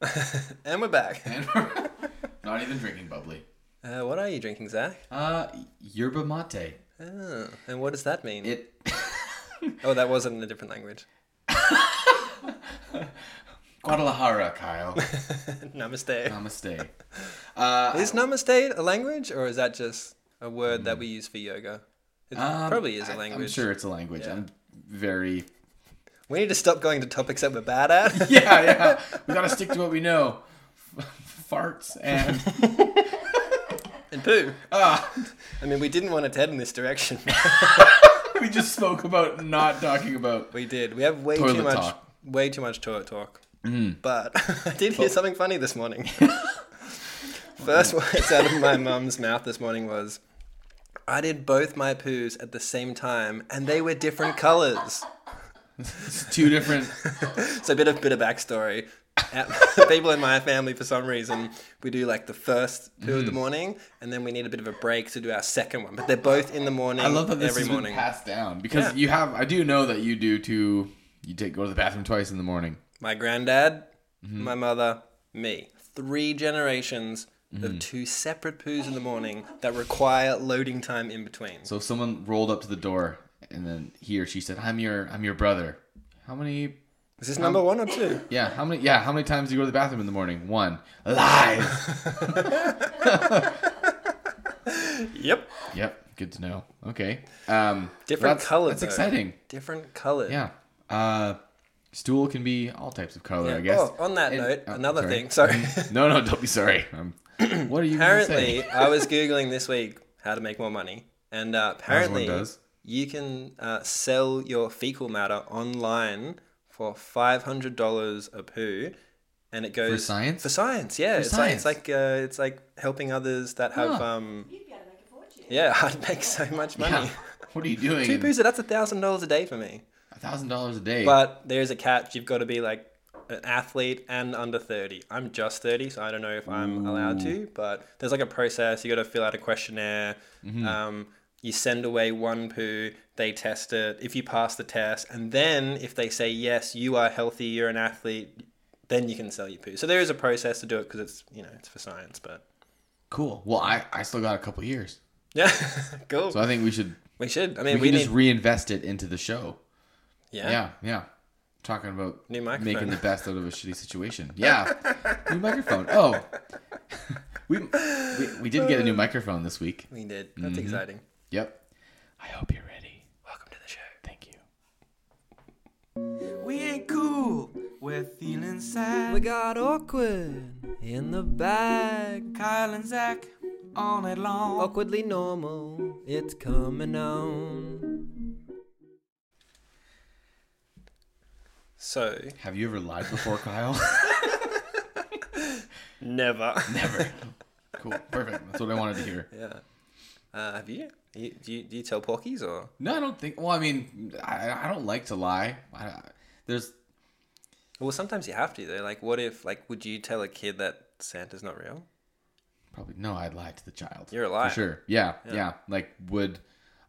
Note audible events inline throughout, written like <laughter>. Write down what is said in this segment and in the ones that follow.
<laughs> and we're back. And we're <laughs> not even drinking bubbly. Uh, what are you drinking, Zach? Uh, yerba mate. Oh, and what does that mean? It. <laughs> oh, that wasn't in a different language. Guadalajara, Kyle. Namaste. Namaste. Uh, Is namaste a language, or is that just a word that we use for yoga? It um, probably is a language. I'm sure it's a language. Yeah. I'm very. We need to stop going to topics that we're bad at. <laughs> Yeah, yeah. <laughs> we gotta stick to what we know. Farts and. <laughs> and poo. Ah, I mean, we didn't want to head in this direction. we just spoke about not talking about. we did. We have way Toilet too much, talk. way too much toilet talk. Mm. But I did hear something funny this morning. First words out of my mum's mouth this morning was, "I did both my poos at the same time, and they were different colors." It's two different. <laughs> So a bit of bit of backstory. <laughs> People in my family, for some reason, we do like the first poo Mm. of the morning, and then we need a bit of a break to do our second one. But they're both in the morning. I love that this every has morning. been passed down because Yeah. you have. I do know that you do too. You take go to the bathroom twice in the morning. My granddad, Mm-hmm. my mother, me. Three generations Mm-hmm. of two separate poos in the morning that require loading time in between. So if someone rolled up to the door and then he or she said, "I'm your, I'm your brother." How many? Is this number one or two? Yeah, how many? Yeah, how many times do you go to the bathroom in the morning? One. Live. <laughs> Yep. yep. Good to know. Okay. Um, Different that's, colors. That's though. exciting. Different colors. Yeah. Uh, stool can be all types of color, I guess. Oh, on that And- note, oh, another sorry. thing. Sorry. No, no, don't be sorry. Um, what are you apparently, say? I was googling this week how to make more money, and uh, apparently, does. You can uh, sell your fecal matter online for five hundred dollars a poo, and it goes for science? For science, yeah. it's science. like it's like uh, it's like helping others that have Huh. um. You'd be able to make a fortune. Yeah, <laughs> I'd make so <laughs> much money. Yeah. What are you doing? Two poos, that's a thousand dollars a day for me. A thousand dollars a day. But there's a catch. You've got to be like an athlete and under 30. I'm just 30, so I don't know if I'm allowed to. But there's like a process. You got to fill out a questionnaire. Mm-hmm. Um, you send away one poo. They test it. If you pass the test, and then if they say yes, you are healthy, you're an athlete, then you can sell your poo. So there is a process to do it because it's you know it's for science. But cool. Well, I, I still got a couple years, yeah, <laughs> cool. so I think we should we should. I mean, we, can need just reinvest it into the show. yeah. Yeah, yeah. Talking about New making the best out of a shitty situation. <laughs> Yeah, new microphone. Oh, <laughs> we, we we did get a new microphone this week. We did. That's Mm-hmm. exciting. Yep. I hope you're ready. Welcome to the show. Thank you. We ain't cool. We're feeling sad. We got awkward in the bag. Kyle and Zach all night long. Awkwardly normal, it's coming on. So, Have you ever lied before, Kyle? <laughs> <laughs> never. Never. Cool. Perfect. That's what I wanted to hear. yeah. Uh, have you? You do, you? do you tell porkies or? No, I don't think. Well, I mean, I, I don't like to lie. I, there's Well, sometimes you have to. Though. Like, what if, like, would you tell a kid that Santa's not real? Probably no. I'd lie to the child. You're a liar. for sure. Yeah, yeah, Like, would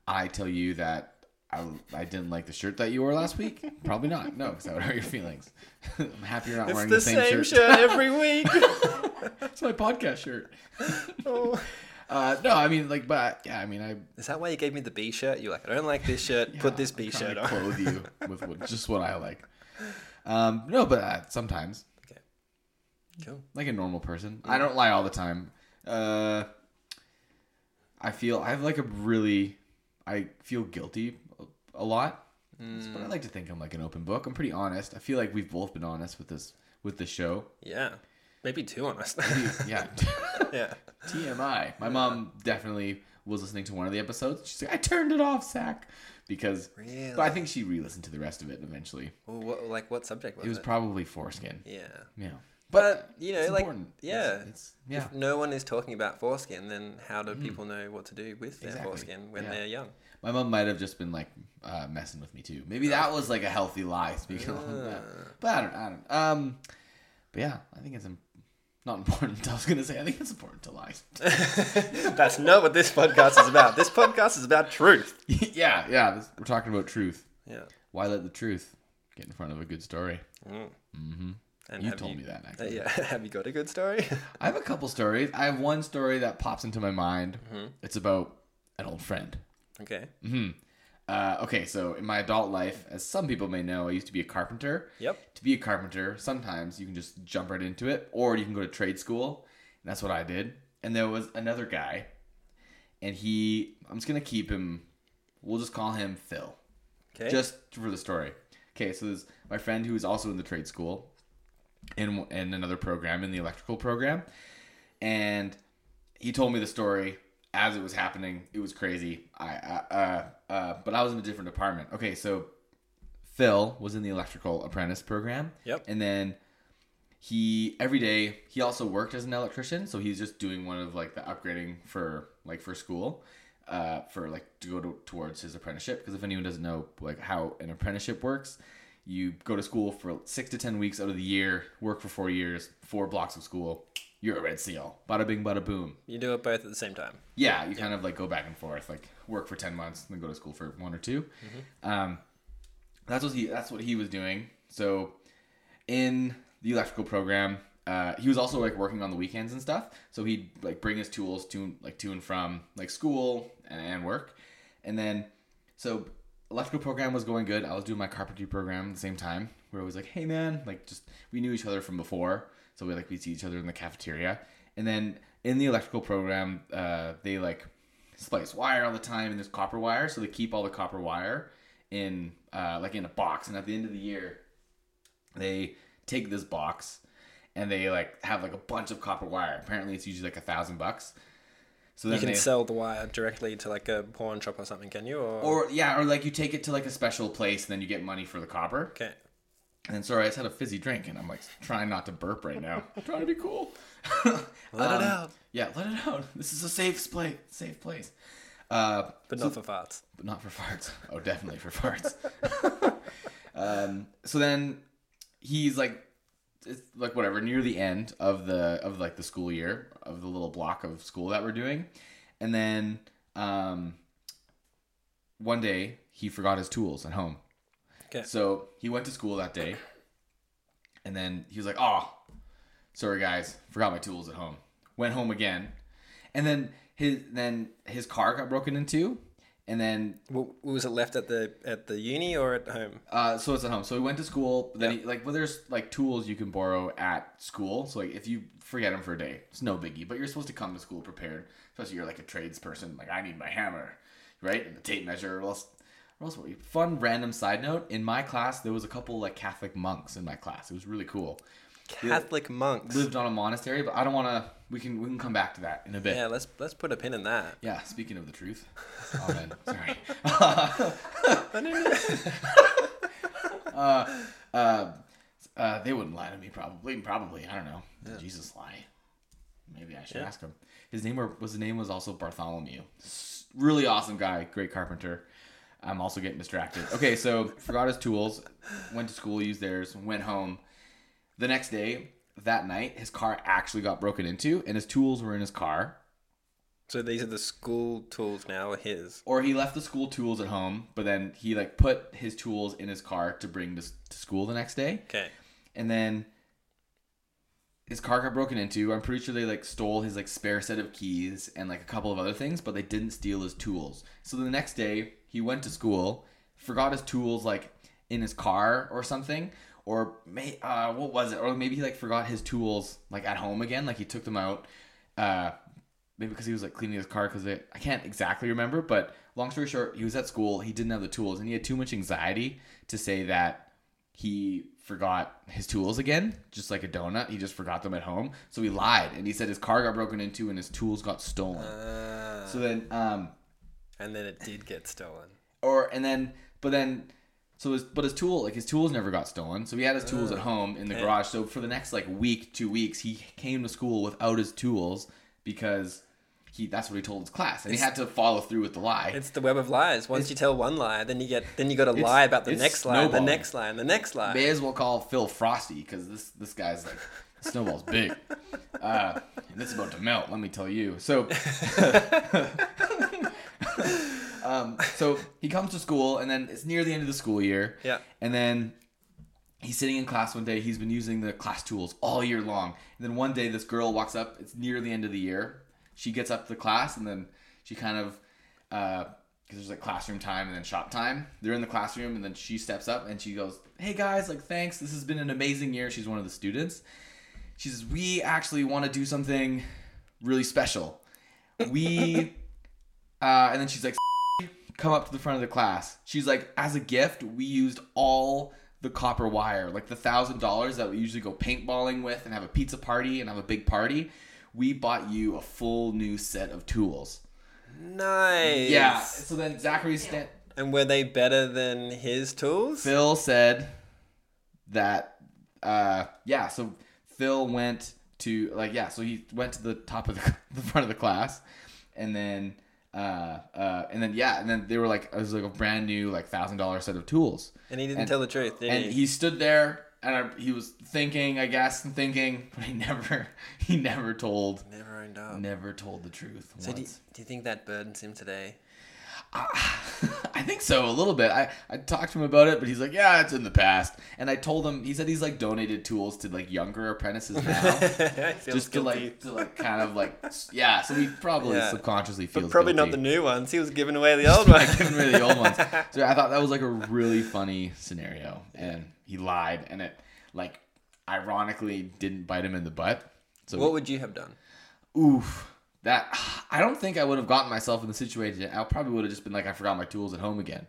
I tell you that I, I didn't like the shirt that you wore last week? Probably not. No, because that would hurt your feelings. I'm happy you're not It's wearing the, the, same, shirt. every week. <laughs> it's my podcast shirt. Oh. Uh, no, I mean, like, but yeah, I mean, I Is that why you gave me the B shirt? You're like, I don't like this shirt. Put this B shirt on. clothe you <laughs> with what, just what I like. Um, no, but uh, sometimes, Okay. Cool. like a normal person, I don't lie all the time. Uh, I feel I have like a really, I feel guilty a, a lot, but I like to think I'm like an open book. I'm pretty honest. I feel like we've both been honest with this with the show. Yeah. Maybe too honest. Yeah, <laughs> yeah. TMI. My mom definitely was listening to one of the episodes. She's like, I turned it off, Zach, because. Really? But I think she re-listened to the rest of it eventually. Well, what, like, what subject was It was it? Was probably foreskin. yeah. Yeah. But, you know, like, important. yeah. It's, it's- yeah. If no one is talking about foreskin, then how do people know what to do with their Exactly. foreskin when Yeah. they're young? My mom might have just been like uh, messing with me too. Maybe that was like a healthy lie. Speaking of that, but I don't. I don't. Um, but yeah, I think it's im- not important. <laughs> I was gonna say I think it's important to lie. <laughs> That's not what this podcast is about. This podcast is about truth. <laughs> yeah, yeah. This, we're talking about truth. Yeah. Why let the truth get in front of a good story? mm-hmm and You told you- me that. Uh, Actually. yeah, have you got a good story? I have a couple stories. I have one story that pops into my mind. Mm-hmm. It's about an old friend. okay. hmm Uh, okay, so in my adult life, as some people may know, I used to be a carpenter. Yep. To be a carpenter, sometimes you can just jump right into it, or you can go to trade school. And that's what I did. And there was another guy, and he, I'm just gonna keep him. We'll just call him Phil, Okay. just for the story. Okay, so there's my friend who is also in the trade school, in in another program in the electrical program, and he told me the story as it was happening. It was crazy. I, uh, uh, uh, but I was in a different department. Okay, so Phil was in the electrical apprentice program. Yep. And then he every day he also worked as an electrician, so he's just doing one of like the upgrading for like for school, uh, for like to go to, towards his apprenticeship. Because if anyone doesn't know like how an apprenticeship works, you go to school for six to ten weeks out of the year, work for four years, four blocks of school. You're a red seal. Bada bing, bada boom. you do it both at the same time. Yeah, you kind of like go back and forth, like work for ten months, then go to school for one or 2 Um, that's what he that's what he was doing. So in the electrical program, uh, he was also like working on the weekends and stuff. So he'd like bring his tools to like to and from like school and, and work, and then so electrical program was going good. I was doing my carpentry program at the same time. Where it was like, hey man, like just we knew each other from before, so we like we see each other in the cafeteria, and then in the electrical program, uh, they like splice wire all the time, and there's copper wire, so they keep all the copper wire in uh, like in a box, and at the end of the year, they take this box and they like have like a bunch of copper wire. Apparently, it's usually like a thousand bucks. So You can they, sell the wire directly to like a pawn shop or something, can you? Or, or yeah, or like you take it to like a special place, and then you get money for the copper. okay. And sorry, I just had a fizzy drink, and I'm like trying not to burp right now. I'm <laughs> trying to be cool. Let Um, it out, Yeah, let it out. This is a safe place. Safe place. Uh, but not for farts. but not for farts. Oh, definitely for farts. <laughs> um, so then he's like, it's like whatever near the end of the of like the school year of the little block of school that we're doing, and then um, one day he forgot his tools at home. Okay. So he went to school that day, and then he was like, "Oh, sorry guys, forgot my tools at home." Went home again, and then his then his car got broken into, and then W- was it left at the at the uni or at home? uh, so it's at home. So he went to school. But then he, like, well, there's like tools you can borrow at school. So like, if you forget them for a day, it's no biggie. But you're supposed to come to school prepared, especially you're like a tradesperson. Like, I need my hammer, right, and the tape measure. Or else, or else what? Fun random side note: in my class, there was a couple like Catholic monks in my class. It was really cool. Catholic monks. Lived on a monastery, but I don't want to. We can we can come back to that in a bit. Yeah, let's let's put a pin in that. Yeah, speaking of the truth. <laughs> Amen. Sorry. <laughs> uh, uh, uh, they wouldn't lie to me, probably. Probably. I don't know. Did Jesus lie? Maybe I should Yeah. ask him. His name were, was his name was also Bartholomew. Really awesome guy, great carpenter. I'm also getting distracted. Okay, so forgot his tools, went to school, used theirs, went home. The next day, that night, his car actually got broken into, and his tools were in his car. So these are the school tools now, his. or he left the school tools at home, but then he like put his tools in his car to bring to, to school the next day, Okay. and then his car got broken into. I'm pretty sure they like stole his like spare set of keys and like a couple of other things, but they didn't steal his tools. So the next day he went to school, forgot his tools like in his car or something, or may uh what was it? Or maybe he like forgot his tools like at home again, like he took them out. Uh, maybe because he was like cleaning his car because I can't exactly remember, but long story short, he was at school, he didn't have the tools, and he had too much anxiety to say that he forgot his tools again, just like a donut. He just forgot them at home, so he lied and he said his car got broken into and his tools got stolen. Uh, so then, um, and then it did get stolen. or and then, but then. So his, but his tool, like his tools never got stolen. So he had his tools at home in the garage. So for the next like week, two weeks, he came to school without his tools because he that's what he told his class, and he had to follow through with the lie. It's the web of lies. Once you tell one lie, then you get then you got to lie about the it's next lie, the snowballing. next lie, and the next lie. May as well call Phil Frosty because this this guy's like snowball's big, <laughs> uh, and it's about to melt. Let me tell you. So, <laughs> <laughs> um, so he comes to school, and then it's near the end of the school year. Yeah. And then he's sitting in class one day. He's been using the class tools all year long. And then one day, this girl walks up. It's near the end of the year. She gets up to the class, and then she kind of, because there's like classroom time and then shop time. They're in the classroom, and then she steps up and she goes, "Hey guys, like thanks. This has been an amazing year." She's one of the students. She says, "We actually want to do something really special. We," <laughs> uh, and then she's like, come up to the front of the class. She's like, as a gift, we used all the copper wire, like the thousand dollars that we usually go paintballing with and have a pizza party and have a big party. We bought you a full new set of tools. Nice. Yeah. So then Zachary sta- And were they better than his tools? Phil said that uh yeah, so Phil went to like yeah, so he went to the top of the, <laughs> the front of the class and then uh uh and then yeah, and then they were like it was like a brand new like thousand dollar set of tools. And he didn't And- tell the truth, did and he? he stood there and I, he was thinking, I guess, and thinking, <laughs> but he never he never told Never owned up. never told the truth So do you, do you think that burdens him today? <sighs> I think so a little bit. I, I talked to him about it, but he's like, yeah, it's in the past. And I told him he said he's like donated tools to like younger apprentices now, <laughs> just to guilty. like to like kind of like yeah. So he probably Yeah. subconsciously feels But probably not the new ones. He was giving away the <laughs> old ones. Giving away the old ones. <laughs> So I thought that was like a really funny scenario, and he lied, and it like ironically didn't bite him in the butt. So What would you have done? Oof. That <sighs> I don't think I would have gotten myself in the situation. I probably would have just been like, I forgot my tools at home again.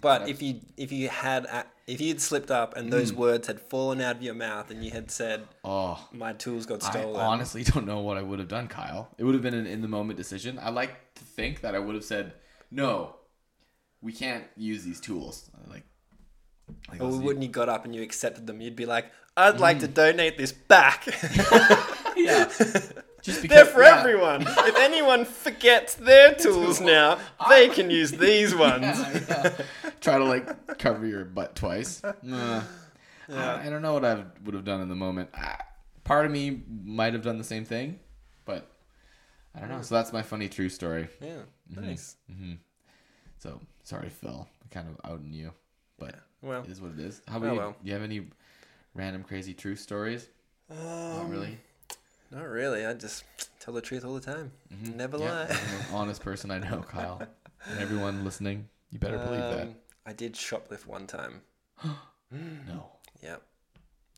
But if you if you had if you'd slipped up and those Hmm. words had fallen out of your mouth and you had said Oh, my tools got stolen," I honestly <laughs> don't know what I would have done, Kyle. It would have been an in the moment decision. I like to think that I would have said, no, we can't use these tools. Like, like, or wouldn't you got up and you accepted them? You'd be like, I'd like to donate this back. <laughs> yeah, <laughs> just because They're for yeah. everyone. If anyone forgets their tools now, <laughs> they can use these <laughs> ones. Yeah, yeah. Try to like cover your butt twice. Nah. <laughs> I, I don't know what I would have done in the moment. I, part of me might have done the same thing, but I don't know. So that's my funny true story. Yeah, mm-hmm. nice. Mm-hmm. So sorry, Phil. I'm kind of outing you, but Well, it is what it is. How oh, about Oh, you? well. Do you have any random crazy true stories? Um, Not really. Not really. I just tell the truth all the time. Never Mm-hmm. Yeah, lie. you're the most honest person I know, Kyle. <laughs> And everyone listening, you better believe that. Um, I did shoplift one time. <gasps> No. Yep.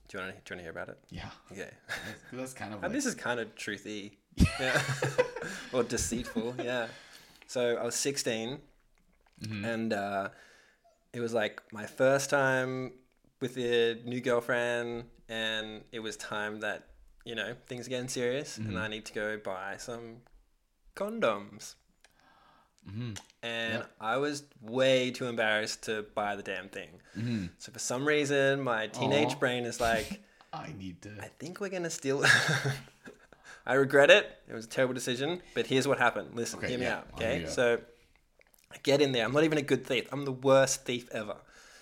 Do you want to do you want to hear about it? Yeah. Okay. That's, that's kind of And this is kind of truthy. <laughs> Yeah. or deceitful. Yeah. So I was 16 Mm-hmm. and uh, it was like my first time with a new girlfriend and it was time that, you know, things are getting serious Mm-hmm. and I need to go buy some condoms. Mhm. And Yep. I was way too embarrassed to buy the damn thing. Mhm. So for some reason, my teenage Aw. brain is like, <laughs> I need to. I think we're gonna steal. <laughs> I regret it. It was a terrible decision. But here's what happened. Listen, Okay, hear me yeah, out. Okay, so I get in there. I'm not even a good thief. I'm the worst thief ever.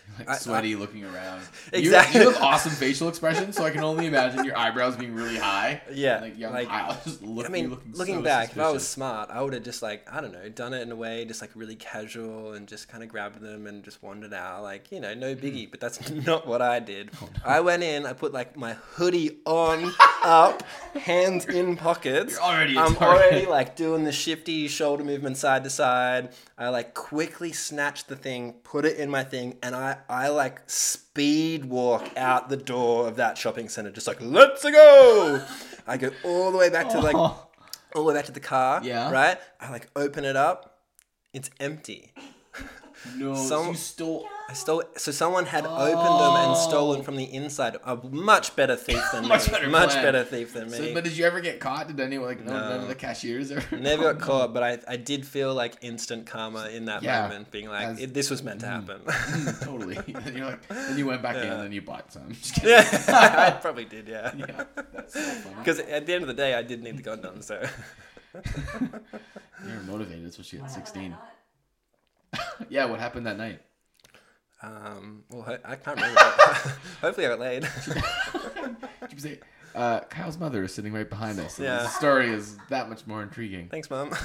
<laughs> like I- sweaty looking around. Exactly. <laughs> You, you have awesome facial expressions, so I can only imagine your eyebrows being really high. Yeah, Like young like- Kyle <laughs> just look, I mean, looking, looking so back, if I was smart, I would have just like I don't know, done it in a way just like really casual and just kind of grabbed them and just wandered out, like you know, no biggie. Mm. But that's not what I did. Oh, I went in, I put like my hoodie on, up, hands in pockets. You're already I'm already like doing the shifty shoulder movement side to side. I like quickly snatched the thing, put it in my thing, and I I like speed walk out the door of that shopping center, just like let's go. I go all the way back to like Oh. all the way back to the car. Yeah. Right? I like open it up. It's empty. No, so some- you stole. I stole so someone had opened them and stolen from the inside. A much better thief than <laughs> Much me. better much plan. better thief than me. So, but did you ever get caught? Did anyone like no, none of the cashiers ever? Never got <laughs> caught, but I, I did feel like instant karma in that Yeah. moment, being like, As- it, this was meant to mm, happen. Mm, totally. <laughs> And you're like, then you went back in and then you bought some. Yeah, I probably did, yeah. Yeah, that's so. Because at the end of the day, I did need the condom, so. You're motivated, especially at 16. <laughs> yeah, what happened that night? Um, well, ho- I can't remember. <laughs> Hopefully, I got laid. Did you say, uh, Kyle's mother is sitting right behind us. Yeah. The story is that much more intriguing. Thanks, mom. <laughs>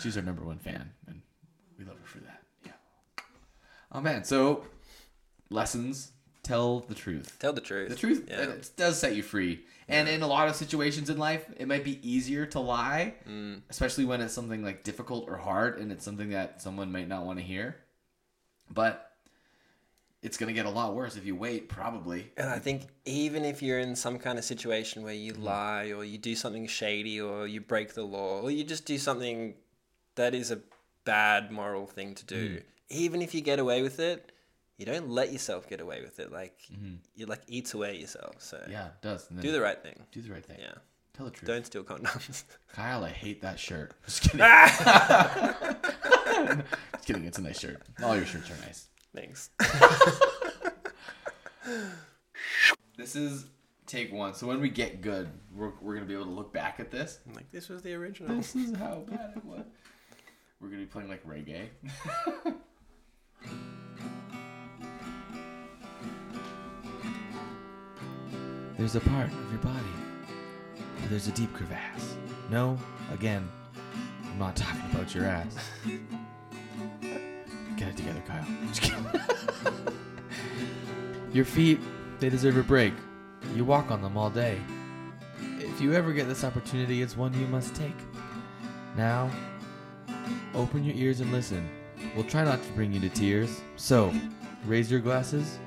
She's our number one fan, and we love her for that. Yeah. Oh man, so lessons, tell the truth. Tell the truth. The truth Yeah. it does set you free. And in a lot of situations in life, it might be easier to lie, Mm. especially when it's something like difficult or hard and it's something that someone might not want to hear. But it's going to get a lot worse if you wait, probably. And I think even if you're in some kind of situation where Mm. you lie or you do something shady or you break the law or you just do something that is a bad moral thing to do, Mm. even if you get away with it, you don't let yourself get away with it. Like you like eats away yourself. So Mm-hmm. Yeah, it does. Do the right thing. do the right thing. Yeah. Tell the truth. Don't steal condoms. <laughs> Kyle, I hate that shirt. <laughs> Just kidding. <laughs> Just kidding. It's a nice shirt. All your shirts are nice. Thanks. This is take one. So when we get good, we're, we're going to be able to look back at this. I'm like this was the original. This is how bad it was. We're going to be playing like reggae. There's a part of your body where there's a deep crevasse. No, again, I'm not <laughs> talking about your ass. Get it together, Kyle. <laughs> Your feet, they deserve a break. You walk on them all day. If you ever get this opportunity, it's one you must take. Now, open your ears and listen. We'll try not to bring you to tears. So, raise your glasses,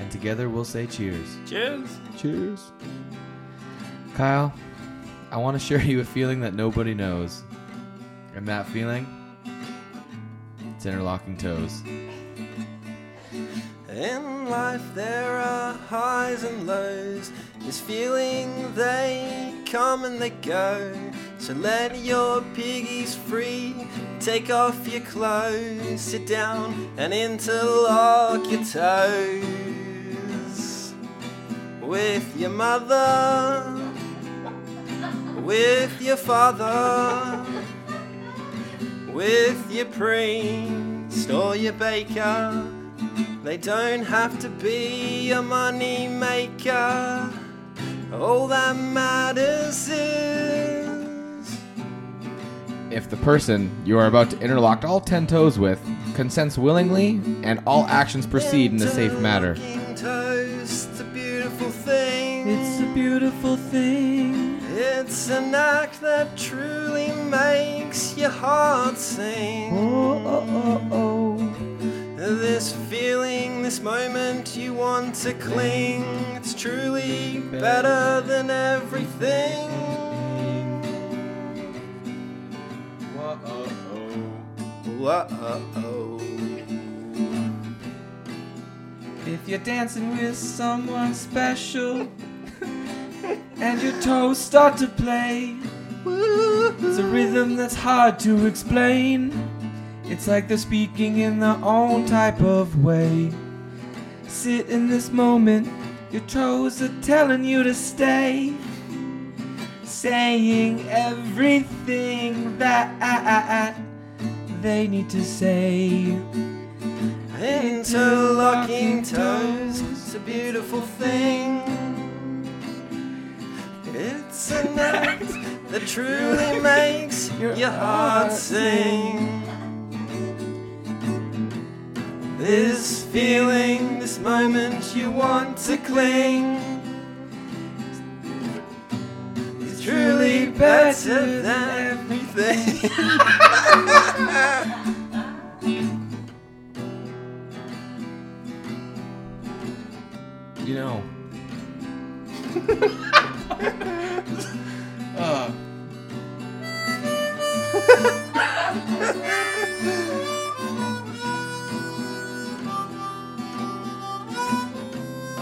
and together we'll say cheers. Cheers. Cheers. Kyle, I want to share you a feeling that nobody knows. And that feeling, it's interlocking toes. In life there are highs and lows. This feeling they come and they go. So let your piggies free. Take off your clothes, sit down and interlock your toes. With your mother, with your father, with your priest or your baker. They don't have to be a money maker. All that matters is If the person you are about to interlock all ten toes with consents willingly and all actions proceed in a safe manner. Beautiful thing. It's an act that truly makes your heart sing. Oh, oh, oh, oh. This feeling, this moment you want to cling, it's truly better than everything. Whoa. Oh, oh. If you're dancing with someone special and your toes start to play, it's a rhythm that's hard to explain. It's like they're speaking in their own type of way. Sit in this moment, your toes are telling you to stay. Saying everything that they need to say. Interlocking toes, it's a beautiful thing. It's an act that truly makes your heart sing. This feeling, this moment you want to cling. is truly better than everything. You know. <laughs>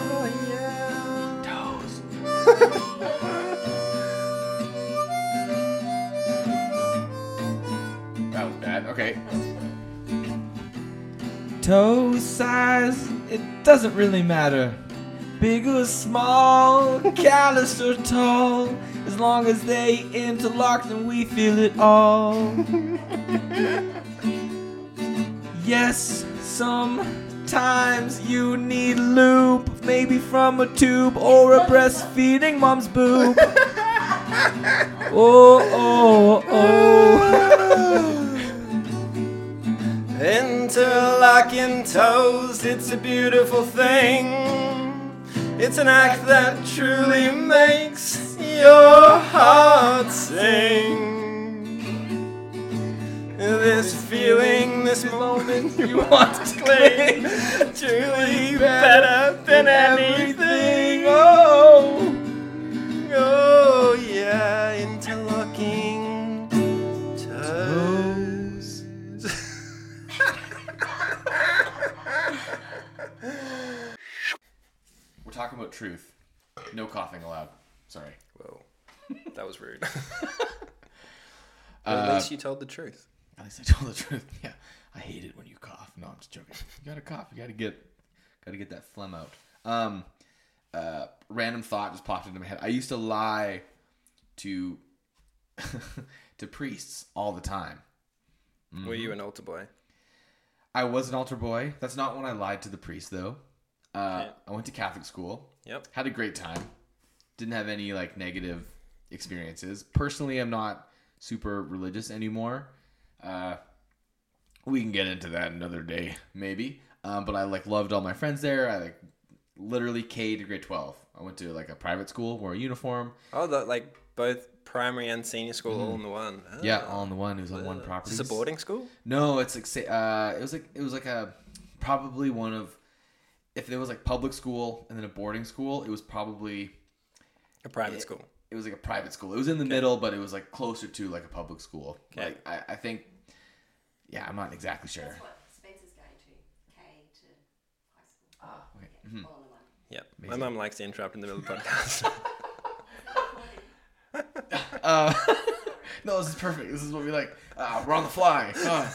Oh yeah. toes. that was bad. Okay. Toe size, it doesn't really matter. Big or small, callous or tall, as long as they interlock, then we feel it all. <laughs> yes, sometimes you need lube, maybe from a tube or a breastfeeding mom's boob. <laughs> Oh, oh, oh. <laughs> interlocking toes. It's a beautiful thing. It's an act that truly makes your heart sing. This feeling, this moment you want to claim, <laughs> truly better than anything. Truth. No coughing allowed. Sorry. Whoa, that was rude. <laughs> But Uh, at least you told the truth. At least I told the truth. <laughs> Yeah, I hate it when you cough. No, I'm just joking. You gotta cough. You gotta get, gotta get that phlegm out. Um, uh, random thought just popped into my head. I used to lie to, <laughs> to priests all the time. Were you an altar boy? I was an altar boy. That's not when I lied to the priest though. Uh. I went to Catholic school. Yep. Had a great time. Didn't have any like negative experiences. Personally, I'm not super religious anymore. Uh, we can get into that another day, maybe. Um, but I like loved all my friends there. I like literally K to grade twelve. I went to like a private school, wore a uniform. Oh, the, like both primary and senior school all in the one. Oh. Yeah, all in the one. It was on one Uh, property. Is this a boarding school? No, it's like uh, it was like it was like a probably one of if there was like public school and then a boarding school, it was probably A private It- school. it was like a private school. It was in the middle, but it was like closer to like a public school. Okay. Like I, I think, yeah, I'm not exactly sure. That's what Spencer's going to, K to high school. Ah, okay. Yeah, all in one. Yep. My Amazing. mum likes to interrupt in the middle of the <laughs> podcast. <laughs> Uh, <laughs> no, this is perfect. This is what we like. Uh, we're on the fly. Uh.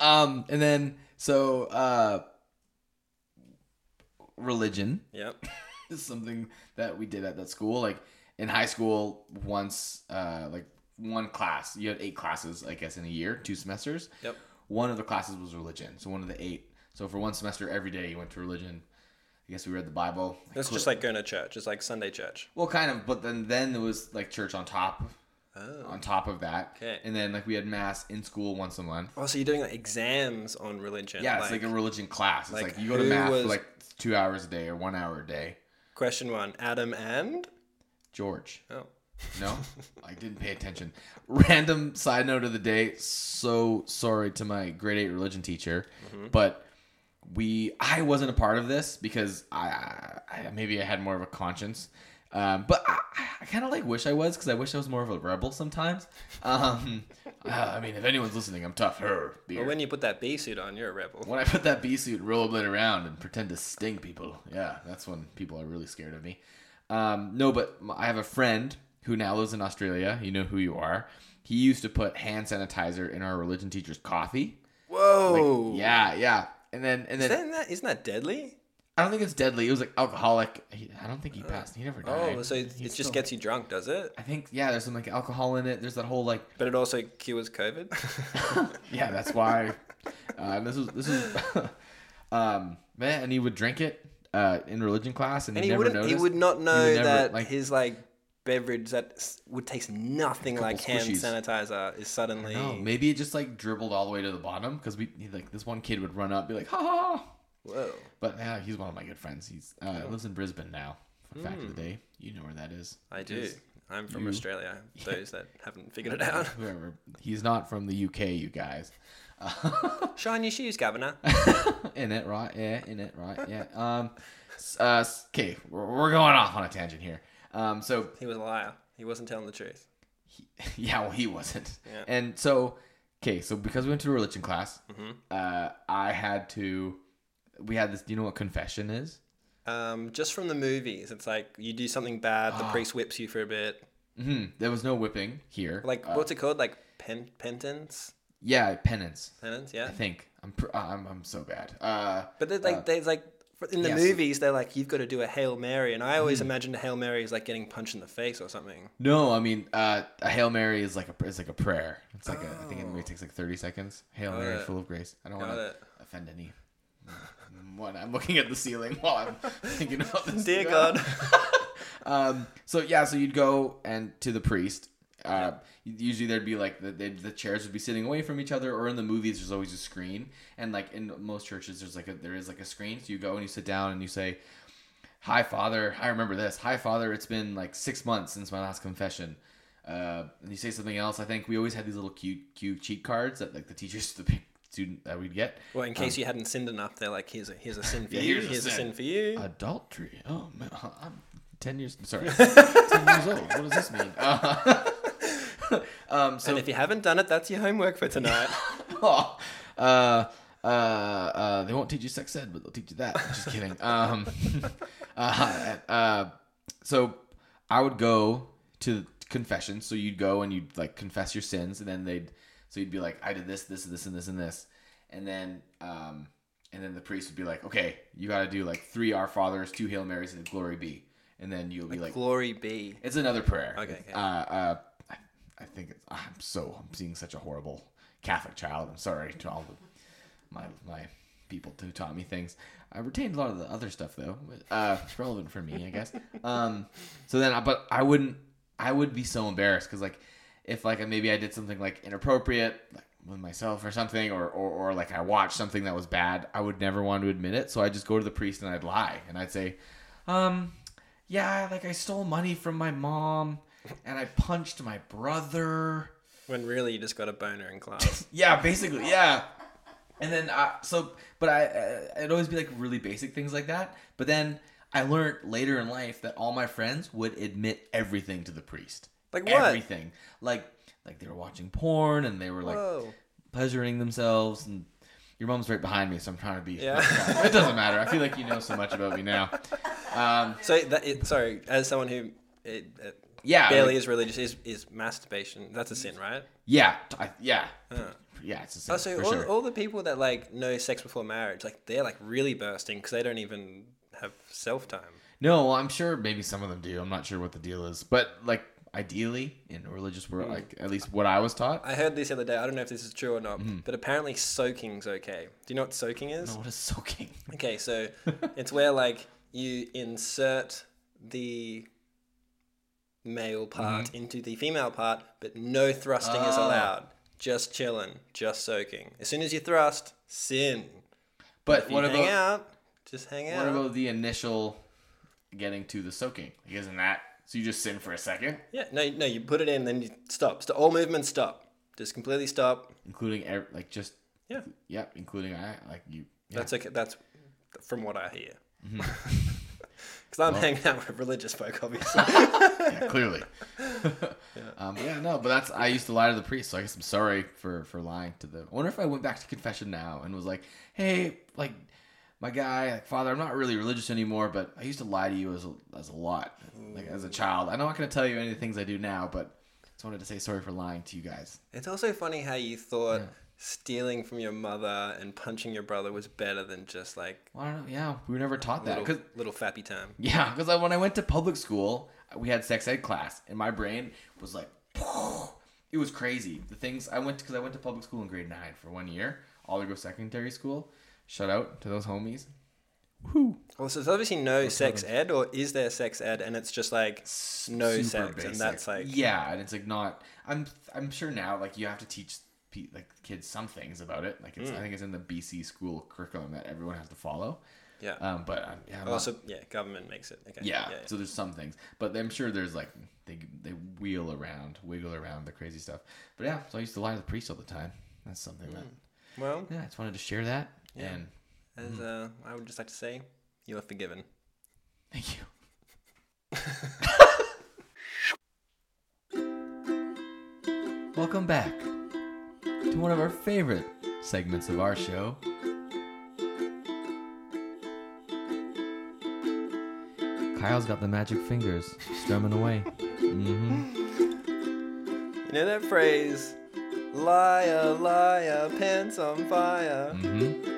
um, and then so uh, religion. yep. <laughs> is something that we did at that school. Like in high school, once uh, like one class, you had eight classes, I guess, in a year, two semesters. Yep. One of the classes was religion, so one of the eight. So for one semester, every day you went to religion. I guess we read the Bible. That's just like going to church. It's like Sunday church. well, kind of, but then then there was like church on top, Oh. on top of that. Okay. And then like we had mass in school once a month. Oh, so you're doing like exams on religion. Yeah, it's like a religion class. It's like, like, you go to who math was- for like two hours a day or one hour a day. Question one Adam and? George. Oh. No, <laughs> I didn't pay attention. Random side note of the day. So sorry to my grade eight religion teacher, but we I wasn't a part of this because I, I maybe I had more of a conscience. Um, but I, I kind of like wish I was because I wish I was more of a rebel sometimes. Um, <laughs> uh, I mean, if anyone's listening, I'm tough. Her beer. Well, when you put that B suit on, you're a rebel. When I put that bee suit, rollerblade around, and pretend to sting people, yeah, that's when people are really scared of me. Um, no, but I have a friend who now lives in Australia. You know who you are. He used to put hand sanitizer in our religion teacher's coffee. Whoa. Yeah, yeah. And then, and then Isn't that, isn't that deadly? I don't think it's deadly. It was like alcoholic. He, I don't think he passed. He never died. Oh, so it, it just still- gets you drunk, does it? I think yeah. There's some like alcohol in it. There's that whole like But it also cures COVID? <laughs> <laughs> yeah. That's why. Uh, this is this is <laughs> um man, and he would drink it uh in religion class, and, and he, he never wouldn't. noticed. He would not know never, that like- his like beverage that would taste nothing like hand squishies. sanitizer is suddenly. No, maybe it just like dribbled all the way to the bottom because we like this one kid would run up, be like, ha ha. Whoa. But yeah, he's one of my good friends. He's uh, lives in Brisbane now. Fun fact of the day, you know where that is. I do. I'm from You- Australia. <laughs> Those that haven't figured it out. <laughs> Whoever. He's not from the UK, you guys. <laughs> Shine your shoes, Governor. in it, right? Yeah, in it, right? Yeah. Um. Uh. Okay, we're, we're going off on a tangent here. Um. So He was a liar. He wasn't telling the truth. yeah, well, he wasn't. Yeah. And so, okay, so because we went to a religion class, Mm-hmm. uh, I had to. We had this. Do you know what confession is? Um, just from the movies, it's like you do something bad, Ah. the priest whips you for a bit. hmm There was no whipping here. Like Uh, what's it called? Like pen- penance, yeah, penance. penance. I Yeah. think I'm. Pr- I'm. I'm so bad. Uh. But there's like Uh, there's like in the movies they're like you've got to do a hail mary, and I always Hmm. imagined a hail mary is like getting punched in the face or something. No, I mean, uh, a hail mary is like a is like a prayer. It's like a, I think it Oh. only takes like thirty seconds. Hail Got Mary, it. full of grace. I don't Got want to it. offend any. One, I'm looking at the ceiling while I'm <laughs> thinking about this. Dear God. <laughs> Um, so yeah, so you'd go and to the priest, Uh, usually there'd be like the, the chairs would be sitting away from each other, or in the movies there's always a screen, and like in most churches there's like a there is like a screen, so you go and you sit down and you say, "Hi, Father." I remember this. Hi, Father. It's been like six months since my last confession. Uh, and you say something else. I think we always had these little cute, cute cheat cards that like the teachers, the student that we'd get. Well, in case you hadn't sinned enough, they're like, here's a here's a sin <laughs> for Yeah, you. here's a Here's a sin. sin for you. Adultery. Oh man, I'm ten years. Sorry, <laughs> ten years old. What does this mean? Uh, <laughs> um, so and if you haven't done it, that's your homework for tonight. Oh, uh, uh, uh, they won't teach you sex ed, but they'll teach you that. Just kidding. Um, uh, uh, so I would go to confession. So you'd go and you'd like confess your sins, and then they'd so you'd be like, I did this, this, this, and this, and this, and then um, and then the priest would be like, okay, you got to do like three Our Fathers, two Hail Marys, and a Glory Be, and then you'll be like, Glory be. it's another prayer. Okay, okay. Uh, uh, I, I think it's, I'm so I'm seeing such a horrible Catholic child. I'm sorry to all the, my my people who taught me things. I retained a lot of the other stuff though. Uh, it's relevant for me, I guess. <laughs> Um, so then, I- but I wouldn't. I would be so embarrassed because like, if like maybe I did something like inappropriate, like with myself or something, or, or or like I watched something that was bad, I would never want to admit it. So I'd just go to the priest and I'd lie and I'd say, um, yeah, like I stole money from my mom and I punched my brother. When really you just got a boner in class. <laughs> Yeah, basically, yeah. And then, uh, so, but I, uh, it'd always be like really basic things like that. But then I learned later in life that all my friends would admit everything to the priest. Like what? Everything. Like, like they were watching porn and they were like Whoa. pleasuring themselves and. Your mom's right behind me, so I'm trying to be. Yeah. <laughs> it doesn't matter. I feel like you know so much about me now. Um, So that it, sorry, as someone who it, it yeah, barely like- is religious, is is masturbation? That's a sin, right? yeah, I, yeah, yeah. It's a sin, Oh, so all, sure. all the people that like know sex before marriage, like they're like really bursting because they don't even have self time. No, well, I'm sure maybe some of them do. I'm not sure what the deal is, but like ideally in a religious world, hmm. like at least what I was taught. I heard this the other day. I don't know if this is true or not, Mm-hmm. but apparently soaking's okay. Do you know what soaking is? No, what is soaking? <laughs> Okay, so it's where like you insert the male part mm-hmm. into the female part, but no thrusting is Oh. allowed. Just chilling, just soaking. As soon as you thrust, sin. But If you what hang about out, just hang out. what about the initial getting to the soaking? Like, isn't that so? You just sin for a second, Yeah, no, no, you put it in, then you stop. Stop. All movements stop. Just completely stop. including ev- like just Yeah, yeah, including I like you. Yeah. that's okay. That's from what I hear. Mm-hmm. <laughs> Because I'm hanging out with religious folk, obviously. <laughs> yeah, clearly. <laughs> Um, yeah, no, but that's I used to lie to the priest, so I guess I'm sorry for for lying to them. I wonder if I went back to confession now and was like, hey, like my guy, like father, I'm not really religious anymore, but I used to lie to you as a, as a lot, like as a child. I'm not gonna tell you any of the things I do now, but just wanted to say sorry for lying to you guys. It's also funny how you thought stealing from your mother and punching your brother was better than just like Well, I don't know. Yeah, we were never taught that little, because little fappy time. Yeah, because when I went to public school, we had sex ed class, and my brain was like, it was crazy. The things I went because I went to public school in grade nine for one year, Oligo Secondary School. Shout out to those homies. Woo. Well, so there's obviously no sex ed, or is there sex ed and it's just like no Super sex, basic. and that's like yeah, and it's like not. I'm I'm sure now like you have to teach pe- like kids some things about it. Like it's I think it's in the BC school curriculum that everyone has to follow. yeah. Um, but um, yeah, I'm not- also, yeah, government makes it. Okay. Yeah, yeah, yeah. So there's some things, but I'm sure there's like they they wheel around, wiggle around the crazy stuff. But yeah, so I used to lie to the priest all the time. That's something that Well, yeah, I just wanted to share that. Yeah. And as uh, I would just like to say, you are forgiven. thank you. <laughs> Welcome back to one of our favorite segments of our show. Kyle's got the magic fingers, strumming away. <laughs> Mm-hmm. You know that phrase, liar, liar, pants on fire. Mm-hmm.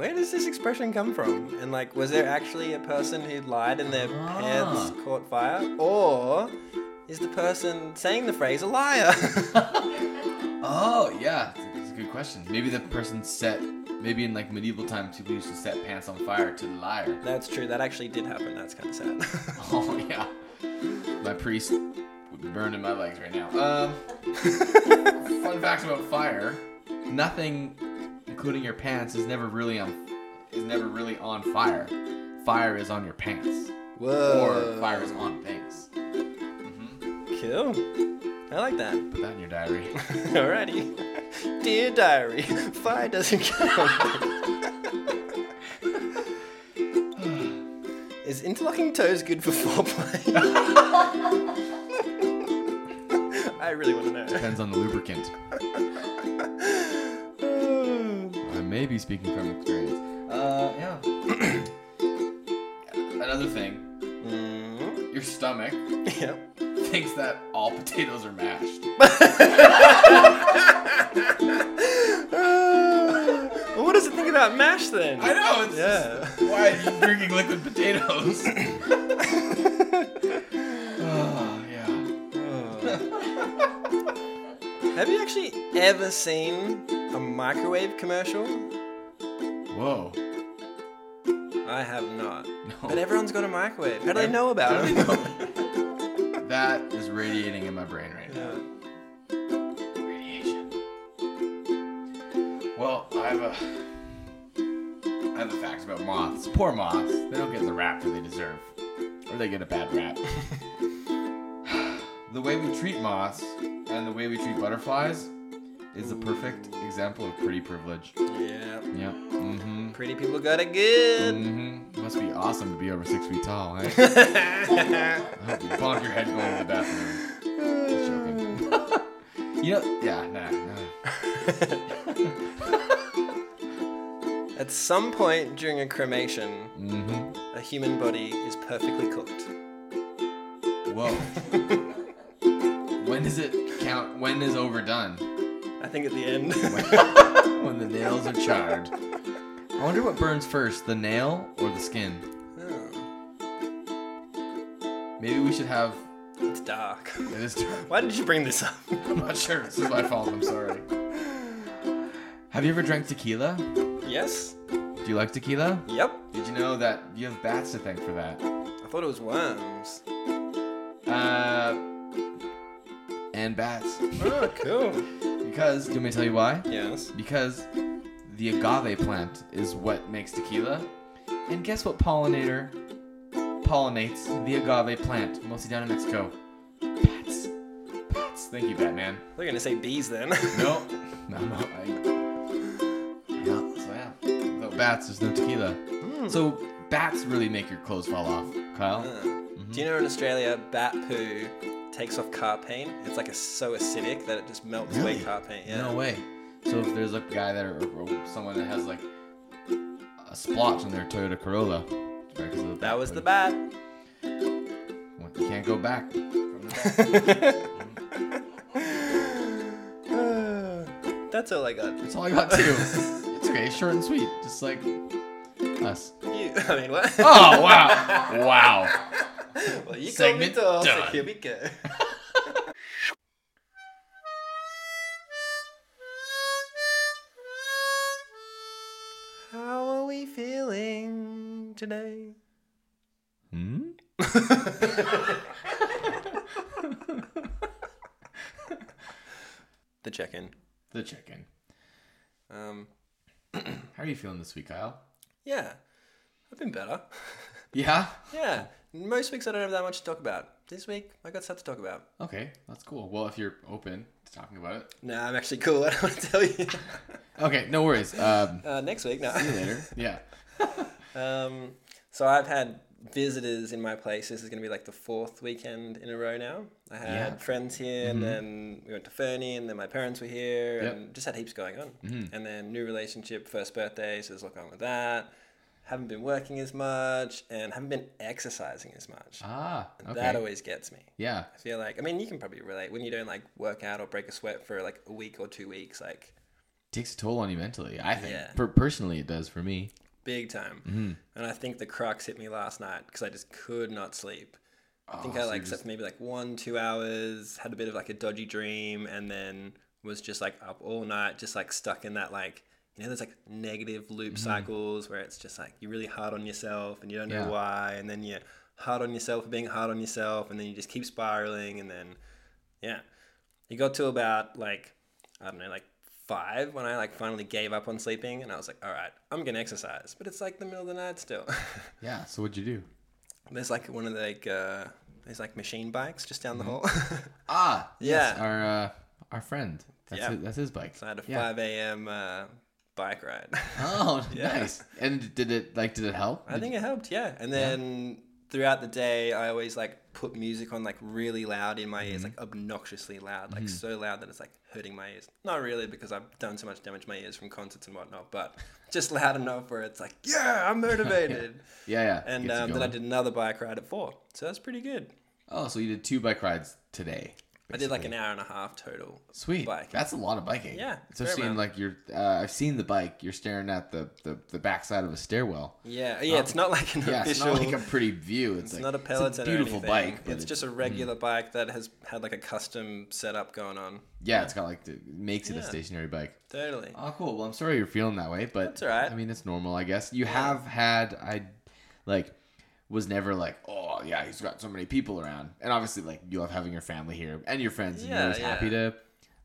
Where does this expression come from? And like, was there actually a person who lied and their pants Ah. caught fire, or is the person saying the phrase a liar? <laughs> Oh yeah, it's a good question. Maybe the person set, maybe in like medieval times, people used to set pants on fire to the liar. That's true. That actually did happen. That's kind of sad. <laughs> Oh yeah, my priest would be burning my legs right now. Um, <laughs> fun facts about fire: nothing, including your pants, is never really on is never really on fire. Fire is on your pants, Whoa. or fire is on things. Mm-hmm. Cool. I like that. Put that in your diary. <laughs> Alrighty. <laughs> Dear diary, fire doesn't count. <laughs> Is interlocking toes good for foreplay? I really want to know. Depends on the lubricant. I may be speaking from experience. Uh, yeah. <clears throat> Another thing, Mm, your stomach yep. thinks that all potatoes are mashed. <laughs> well, what does it think about mash then? I know. It's Yeah. Just, why are you drinking liquid potatoes? <laughs> oh yeah. <laughs> Have you actually ever seen a microwave commercial? Whoa. I have not. No. But everyone's got a microwave. How do they know about it? <laughs> that is radiating in my brain right now. Radiation. Well, I have a I have a fact about moths. Poor moths. They don't get the rap that they deserve. Or they get a bad rap. <laughs> <sighs> the way we treat moths and the way we treat butterflies is a perfect example of pretty privilege. Yeah. Yep. Mm-hmm. Pretty people got it good. Mm-hmm. Must be awesome to be over six feet tall, eh? I hope you bonk your head going to the bathroom. Just joking. <laughs> you know, yeah, nah, nah. <laughs> At some point during a cremation, Mm-hmm. a human body is perfectly cooked. Whoa. <laughs> when does it count? When is overdone? I think at the end. <laughs> when the nails are charred. I wonder what burns first, the nail or the skin? Oh, Maybe we should have. it's dark. It is dark. Why did you bring this up? I'm not sure. This is my fault. I'm sorry. Have you ever drank tequila? yes. Do you like tequila? Yep. Did you know that you have bats to thank for that? I thought it was worms. Uh, and bats. Oh, cool. <laughs> Because, do you want me to tell you why? Yes. Because the agave plant is what makes tequila. And guess what pollinator pollinates the agave plant, mostly down in Mexico? Bats. Bats. Thank you, Batman. They're gonna say bees then. No. <laughs> no, no. I... Yeah, so yeah. Without bats, there's no tequila. So bats really make your clothes fall off, Kyle. Uh, Do you know in Australia, bat poo takes off car paint? It's like a, so acidic that it just melts away car paint. Yeah. No way. So if there's a guy that or, or someone that has like a splotch on their Toyota Corolla, it's probably 'cause of the That was the bat. Well, You can't go back. From the back. <laughs> That's all I got. That's all I got too. It's okay, short and sweet, just like us. You, <laughs> I mean, what? Oh wow, wow. Well, you Segment tall, so done. here we go. How are we feeling today? Hmm. <laughs> The check-in. The chicken. Um, <clears throat> How are you feeling this week, Kyle? yeah, I've been better. <laughs> Yeah. yeah, most weeks I don't have that much to talk about. This week I got stuff to talk about. Okay, that's cool. Well, if you're open to talking about it. Nah, I'm actually cool. <laughs> I don't want to tell you. <laughs> Okay, no worries. Um, Uh, next week, no. see you later. Yeah. <laughs> Um, so I've had visitors in my place. This is going to be like the fourth weekend in a row now. I had Yeah. friends here, and then we went to Fernie, and then my parents were here, Yep. and just had heaps going on. Mhm. And then new relationship, first birthday, so there's a lot going on with that. Haven't been working as much, and haven't been exercising as much. Ah. And Okay. That always gets me. Yeah. I feel like, I mean, you can probably relate when you don't like work out or break a sweat for like a week or two weeks, like takes a toll on you mentally. I think. Yeah. Per- personally, it does for me. big time. Mm-hmm. And I think the crux hit me last night because I just could not sleep. I think Oh, I so like slept maybe like one, two hours, had a bit of like a dodgy dream, and then was just like up all night, just like stuck in that like, you know, there's like negative loop cycles where it's just like you're really hard on yourself and you don't know Mm-hmm. Yeah. why, and then you're hard on yourself for being hard on yourself, and then you just keep spiraling, and then Yeah. It got to about like I don't know, like five when I like finally gave up on sleeping and I was like, all right, I'm gonna exercise. But it's like the middle of the night still. <laughs> Yeah. So what'd you do? there's like one of the like uh there's like machine bikes just down the hall. <laughs> Ah, yes, Yeah. our uh, our friend. That's Yeah. his, that's his bike. so I had a Yeah. five AM uh bike ride. <laughs> Oh, <laughs> Yeah. nice. And did it like did it help? I Did think it helped, yeah. And then throughout the day, I always like put music on like really loud in my Mm-hmm. ears, like obnoxiously loud, like so loud that it's like hurting my ears. Not really because I've done so much damage to my ears from concerts and whatnot, but <laughs> just loud enough where it's like, yeah, I'm motivated. Yeah, yeah. And um, then I did another bike ride at four, so that's pretty good. Oh, so you did two bike rides today. I did like an hour and a half total. Sweet. bike. That's a lot of biking. Yeah, it's Especially fair in like you're. Uh, I've seen the bike. You're staring at the the, the backside of a stairwell. Yeah, yeah. It's not like an Yeah, it's official. not like a pretty view. It's, It's like, not a pellets It's a beautiful bike. but It's just a regular bike that has had like a custom setup going on. yeah. It's got like the, makes it a stationary bike. Totally. Oh, cool. Well, I'm sorry you're feeling that way, but That's all right. I mean, it's normal, I guess. You have had, I like, was never like, oh yeah, he's got so many people around, and obviously, like, you love having your family here and your friends, and you're Yeah, happy to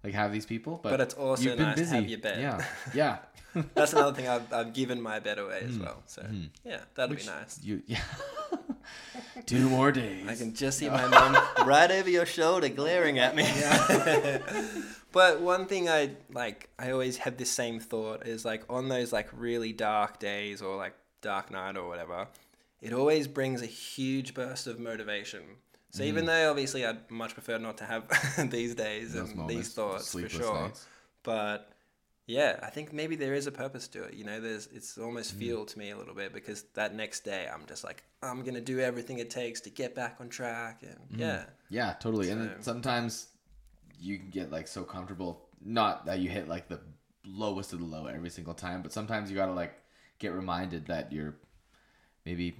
like have these people. But, But it's also you've been nice to busy. have your bed. Yeah, <laughs> yeah. That's another thing I've, I've given my bed away as hmm. well. So hmm. yeah, that'll be nice. You yeah. <laughs> Two more days. I can just see my mom <laughs> right over your shoulder glaring at me. but one thing I like, I always have this same thought is like on those like really dark days or like dark night or whatever, it always brings a huge burst of motivation. So Mm. even though obviously I'd much prefer not to have <laughs> these days Those and these thoughts for sure, nights. but yeah, I think maybe there is a purpose to it. You know, there's it's almost Mm. fuel to me a little bit because that next day I'm just like I'm gonna do everything it takes to get back on track and Mm. yeah, Yeah, totally. And sometimes you can get like so comfortable. Not that you hit like the lowest of the low every single time, but sometimes you gotta like get reminded that you're maybe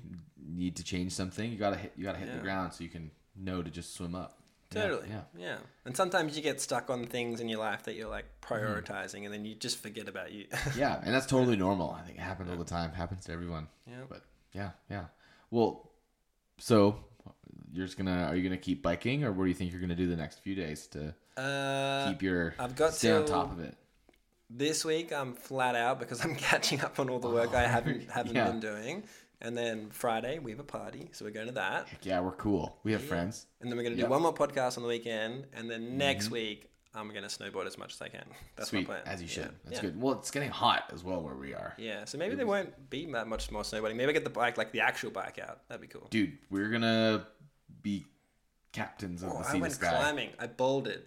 need to change something. You gotta hit. You gotta hit the ground so you can know to just swim up. Totally, Yeah. yeah. And sometimes you get stuck on things in your life that you're like Mm-hmm. prioritizing, and then you just forget about you. <laughs> Yeah, and that's totally normal. I think it happens all the time. Happens to everyone. Yeah. But yeah, yeah. Well, so you're just gonna are you gonna keep biking, or what do you think you're gonna do the next few days to uh, keep your I've got stay on top of it? this week I'm flat out because I'm <laughs> catching up on all the work I haven't <laughs> haven't Yeah. been doing. And then Friday we have a party, so we're going to that. Yeah, we're cool. We have friends. And then we're going to Yeah. do one more podcast on the weekend, and then next mm-hmm. week I'm going to snowboard as much as I can. <laughs> That's Sweet, my plan. as you should. Yeah. That's yeah. good. Well, it's getting hot as well where we are. Yeah, so maybe there won't be that much more snowboarding. Maybe I get the bike, like the actual bike out. That'd be cool. Dude, we're gonna be captains of Oh, the I sea to went sky. climbing. I bouldered.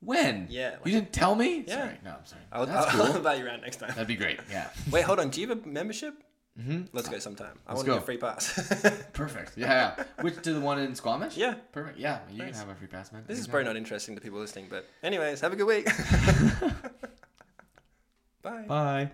When? Yeah, like- you didn't tell me? Yeah. Sorry. No, I'm sorry. I'll, That's I'll <laughs> cool. invite you around next time. That'd be great. Yeah. <laughs> Wait, hold on. Do you have a membership? Mm-hmm. Let's go sometime. I Let's want to get go. a free pass. <laughs> Perfect. Yeah, yeah. Which to the one in Squamish? yeah. Perfect. Yeah, you Nice. can have a free pass, man. This is probably not interesting to people listening, but anyways, have a good week. <laughs> <laughs> Bye. Bye.